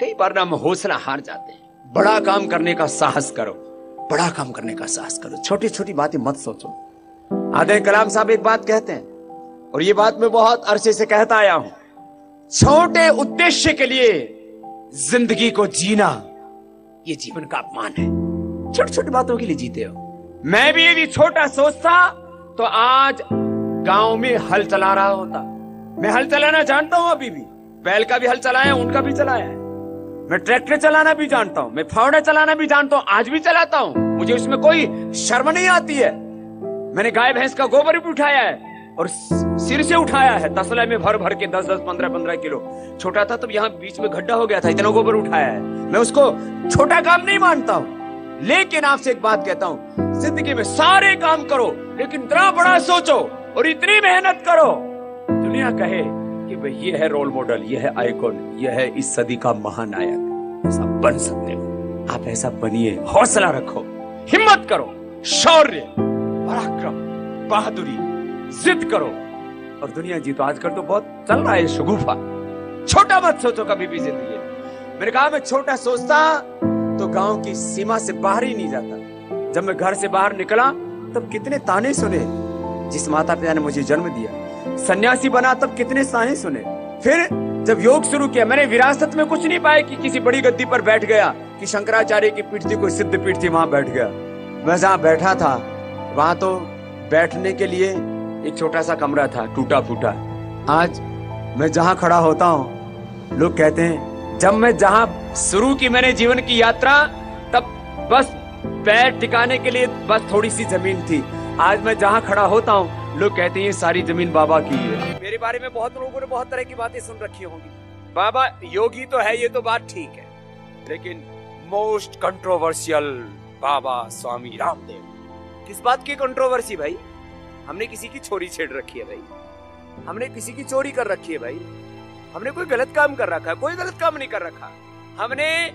कई बार ना हम हौसला हार जाते हैं। बड़ा काम करने का साहस करो। बड़ा काम करने का साहस करो। छोटी छोटी बातें मत सोचो। आदे कलाम साहब एक बात कहते हैं, और ये बात मैं बहुत अरसे से कहता आया हूँ। छोटे उद्देश्य के लिए ज़िंदगी को जीना, ये जीवन का अपमान है। छोटी छोटी बातों के लिए जीते हो। मैं भी यदि छोटा सोचता तो आज गाँव में हल चला रहा होता। मैं हल चलाना जानता हूँ अभी भी। बैल का भी हल चलाया उनका भी चलाया है। मैं ट्रैक्टर चलाना भी जानता हूँ, मैं फावड़ा चलाना भी जानता हूँ, आज भी चलाता हूँ। मुझे उसमें कोई शर्म नहीं आती है। मैंने गाय भैंस का गोबर भी उठाया है और सिर से उठाया है। तसला में भर भर के दस दस, पंद्रह पंद्रह किलो। छोटा था तब यहाँ बीच में गड्ढा हो गया था, इतना गोबर उठाया है। मैं उसको छोटा काम नहीं मानता हूँ। लेकिन आपसे एक बात कहता हूँ, ज़िंदगी में सारे काम करो, लेकिन इतना बड़ा सोचो और इतनी मेहनत करो। दुनिया कहे कि भाई, ये है रोल मॉडल ये है आइकॉन ये है इस सदी का महानायक। ऐसा बन सकते हो। आप ऐसा बनिए, हौसला रखो, हिम्मत करो, शौर्य, पराक्रम, बहादुरी, जिद करो। और दुनिया जीतो आजकल तो बहुत चल रहा है, शगुफा। छोटा मत सोचो कभी भी ज़िंदगी। मैंने कहा, मैं छोटा सोचता तो गाँव की सीमा से बाहर ही नहीं जाता। जब मैं घर से बाहर निकला, तब कितने ताने सुने, जिस माता पिता ने मुझे जन्म दिया। सन्यासी बना तब कितने ताने सुने। फिर जब योग शुरू किया, मैंने विरासत में कुछ नहीं पाया कि किसी बड़ी गद्दी पर बैठ गया, कि शंकराचार्य की पीठ थी, कोई सिद्ध पीठ थी, वहाँ बैठ गया। मैं जहाँ बैठा था, वहाँ तो बैठने के लिए एक छोटा सा कमरा था टूटा फूटा आज मैं जहाँ खड़ा होता हूँ, लोग कहते हैं, जब मैं जहाँ शुरू की मैंने जीवन की यात्रा, तब बस पैर टिकाने के लिए बस थोड़ी सी ज़मीन थी। आज मैं जहाँ खड़ा होता हूँ लोग कहते हैं सारी ज़मीन बाबा की है। मेरे बारे में बहुत लोगों ने बहुत तरह की बातें सुन रखी होंगी। बाबा योगी तो है ये तो बात ठीक है। लेकिन मोस्ट कंट्रोवर्शियल बाबा स्वामी रामदेव। किस बात की कंट्रोवर्सी भाई? हमने किसी की चोरी छेड़ रखी है भाई। हमने किसी की चोरी कर रखी है भाई। हमने कोई गलत काम कर रखा है कोई गलत काम नहीं कर रखा। हमने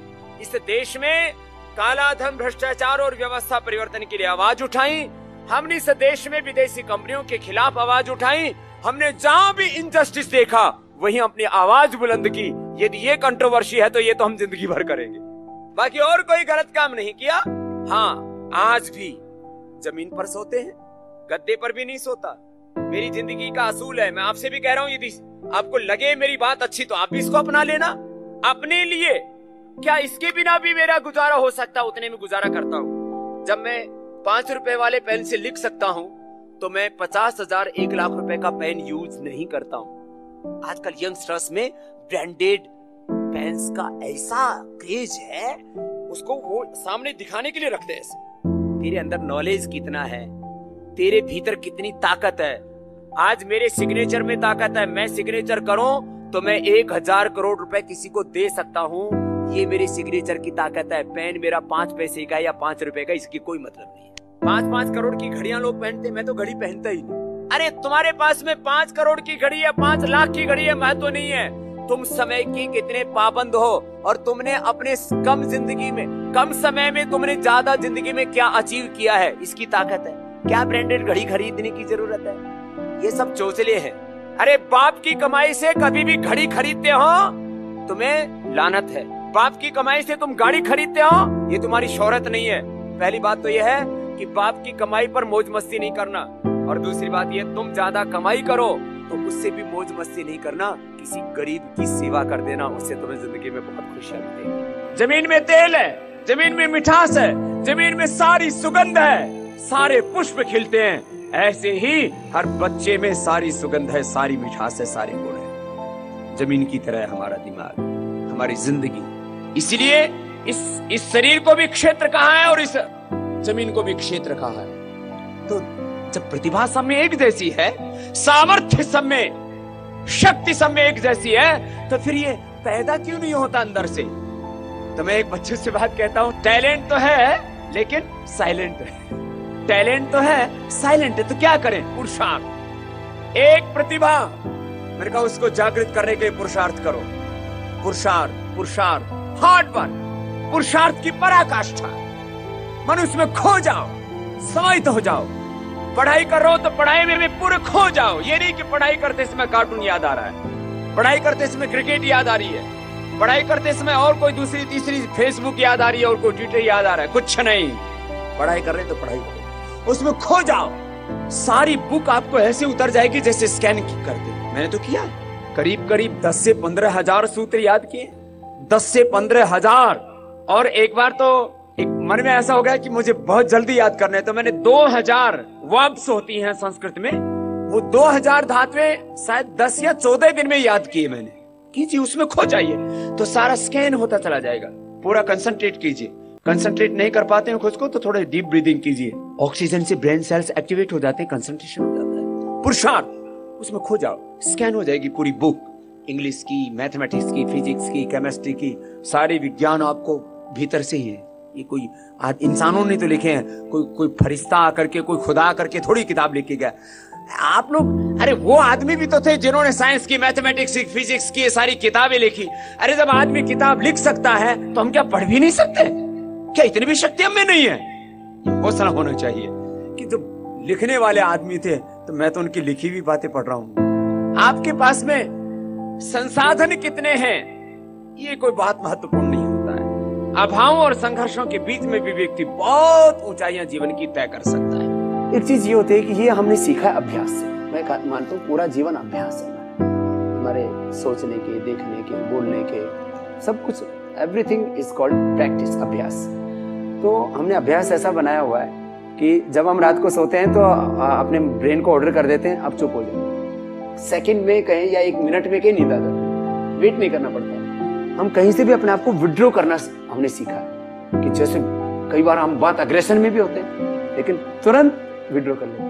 इस देश में काला धन भ्रष्टाचार और व्यवस्था परिवर्तन के लिए आवाज़ उठाई। हमने इस देश में विदेशी कंपनियों के खिलाफ आवाज़ उठाई, हमने जहाँ भी इनजस्टिस देखा, वहीं अपनी आवाज़ बुलंद की। यदि ये कंट्रोवर्सी है तो ये तो हम ज़िंदगी भर करेंगे। बाकी और कोई गलत काम नहीं किया? हाँ आज भी। ज़मीन पर सोते हैं, गद्दे पर भी नहीं सोता। मेरी ज़िंदगी का असूल है, मैं आपसे भी कह रहा हूँ, यदि आपको लगे मेरी बात अच्छी तो आप भी इसको अपना लेना। अपने लिए, क्या इसके बिना भी मेरा गुजारा हो सकता? उतने में गुजारा करता हूँ। जब मैं पाँच रुपए वाले पेन से लिख सकता हूँ तो मैं पचास हज़ार एक लाख रुपए का पेन यूज़ नहीं करता हूँ। आजकल यंगस्टर्स में ब्रांडेड पेन्स का ऐसा क्रेज है, उसको वो सामने दिखाने के लिए रखते हैं। तेरे अंदर नॉलेज कितना है? तेरे भीतर कितनी ताकत है? आज मेरे सिग्नेचर में ताकत है, मैं सिग्नेचर करूँ तो मैं एक हज़ार करोड़ रुपए किसी को दे सकता हूँ। ये मेरे सिग्नेचर की ताकत है। पेन मेरा पाँच पैसे का या पाँच रुपए का, इसकी कोई मतलब नहीं है। पाँच पाँच करोड़ की घड़ियाँ लोग पहनते, मैं तो घड़ी पहनता ही नहीं। अरे, तुम्हारे पास में पाँच करोड़ की घड़ी है, पाँच लाख की घड़ी है, महत्व तो नहीं है। तुम समय की कितने पाबंद हो और तुमने अपने कम ज़िंदगी में, कम समय में तुमने ज़्यादा ज़िंदगी में क्या अचीव किया है, इसकी ताकत है। क्या ब्रांडेड घड़ी खरीदने की ज़रूरत है? ये सब चोचले हैं। अरे, बाप की कमाई से कभी भी घड़ी खरीदते हो, तुम्हें लानत है। बाप की कमाई से तुम गाड़ी खरीदते हो, ये तुम्हारी शोहरत नहीं है। पहली बात तो यह है कि बाप की कमाई पर मौज मस्ती नहीं करना। और दूसरी बात ये, तुम ज़्यादा कमाई करो तो उससे भी मौज मस्ती नहीं करना। किसी गरीब की सेवा कर देना, उससे तुम्हें ज़िंदगी में बहुत खुशियाँ मिलेगी। ज़मीन में तेल है, ज़मीन में मिठास है, ज़मीन में सारी सुगंध है, सारे पुष्प खिलते हैं। ऐसे ही हर बच्चे में सारी सुगंध है, सारी मिठास है, सारे गुण है। ज़मीन की तरह हमारा दिमाग, हमारी ज़िंदगी। इसलिए इस इस शरीर को भी क्षेत्र कहा है और इस ज़मीन को भी क्षेत्र कहा है। तो जब प्रतिभा सब में एक जैसी है, सामर्थ्य सब में, शक्ति सब में एक जैसी है तो फिर ये पैदा क्यों नहीं होता अंदर से? तो मैं एक बच्चे से बात कहता हूँ, टैलेंट तो है, लेकिन साइलेंट है। टैलेंट तो है, साइलेंट है तो क्या करें? पुरुषार्थ। एक प्रतिभा, मैंने कहा उसको जागृत करने के पुरुषार्थ करो। पुरुषार्थ पुरुषार्थ हार्ड वर्क पुरुषार्थ की पराकाष्ठा। मनुष्य में खो जाओ, समाहित हो जाओ। पढ़ाई कर हो तो पढ़ाई में भी पूरे खो जाओ। ये नहीं कि पढ़ाई करते समय कार्टून याद आ रहा है। पढ़ाई करते समय क्रिकेट याद आ रही है। पढ़ाई करते समय और कोई दूसरी, तीसरी फेसबुक याद आ रही है और कोई ट्विटर याद आ रहा है। कुछ नहीं। पढ़ाई कर रहे तो पढ़ाई करो। उसमें खो जाओ। सारी बुक आपको ऐसे उतर जाएगी जैसे स्कैन करते मैंने तो किया। करीब करीब दस से पंद्रह हज़ार सूत्र याद किए। दस से पंद्रह हज़ार। और एक बार तो मन में ऐसा हो गया कि मुझे बहुत जल्दी याद करना है। तो मैंने दो हज़ार वर्ब्स होती हैं संस्कृत में। वो दो हज़ार धातुएँ शायद दस या चौदह दिन में याद किए मैंने। कीजिए, उसमें खो जाइए तो सारा स्कैन होता चला जाएगा। पूरा कंसंट्रेट कीजिए। कंसंट्रेट नहीं कर पाते हैं खुद को तो थोड़े डीप ब्रीदिंग कीजिए। ऑक्सीजन से ब्रेन सेल्स एक्टिवेट हो जाते हैं कंसंट्रेशन हो जाता है। पुरुषार्थ, उसमें खो जाओ। स्कैन हो जाएगी पूरी बुक इंग्लिश की मैथमेटिक्स की फिजिक्स की केमिस्ट्री की, सारे विज्ञान आपको भीतर से ही है। ये कोई इंसानों ने तो लिखे हैं, कोई कोई फरिश्ता आकर के, कोई खुदा आकर के थोड़ी किताब लिख गया। आप लोग, अरे वो आदमी भी तो थे जिन्होंने साइंस की, मैथमेटिक्स की, फिजिक्स की सारी किताबें लिखी। अरे जब आदमी किताब लिख सकता है तो हम क्या पढ़ भी नहीं सकते? क्या इतनी भी शक्ति हमें नहीं है? हौसला होना चाहिए कि जब लिखने वाले आदमी थे तो मैं तो उनकी लिखी हुई बातें पढ़ रहा हूँ। आपके पास में संसाधन कितने हैं? ये कोई बात महत्वपूर्ण अभावों और संघर्षों के बीच में भी व्यक्ति बहुत ऊंचाइयाँ जीवन की तय कर सकता है। एक चीज़ ये होती है कि ये हमने सीखा है अभ्यास से। मैं मानता हूँ पूरा जीवन अभ्यास है। हमारे सोचने के, देखने के, बोलने के, सब कुछ एवरीथिंग इज़ कॉल्ड प्रैक्टिस अभ्यास। तो हमने अभ्यास ऐसा बनाया हुआ है कि जब हम रात को सोते हैं तो अपने ब्रेन को ऑर्डर कर देते हैं, अब चुप हो जाए सेकंड में कहें या एक मिनट में कहीं, नींद आ जाती वेट नहीं करना पड़ता। हम कहीं से भी अपने आप को विड्रॉ करना हमने सीखा कि जैसे कई बार हम बात अग्रेशन में भी होते हैं, लेकिन तुरंत विड्रॉ कर लेते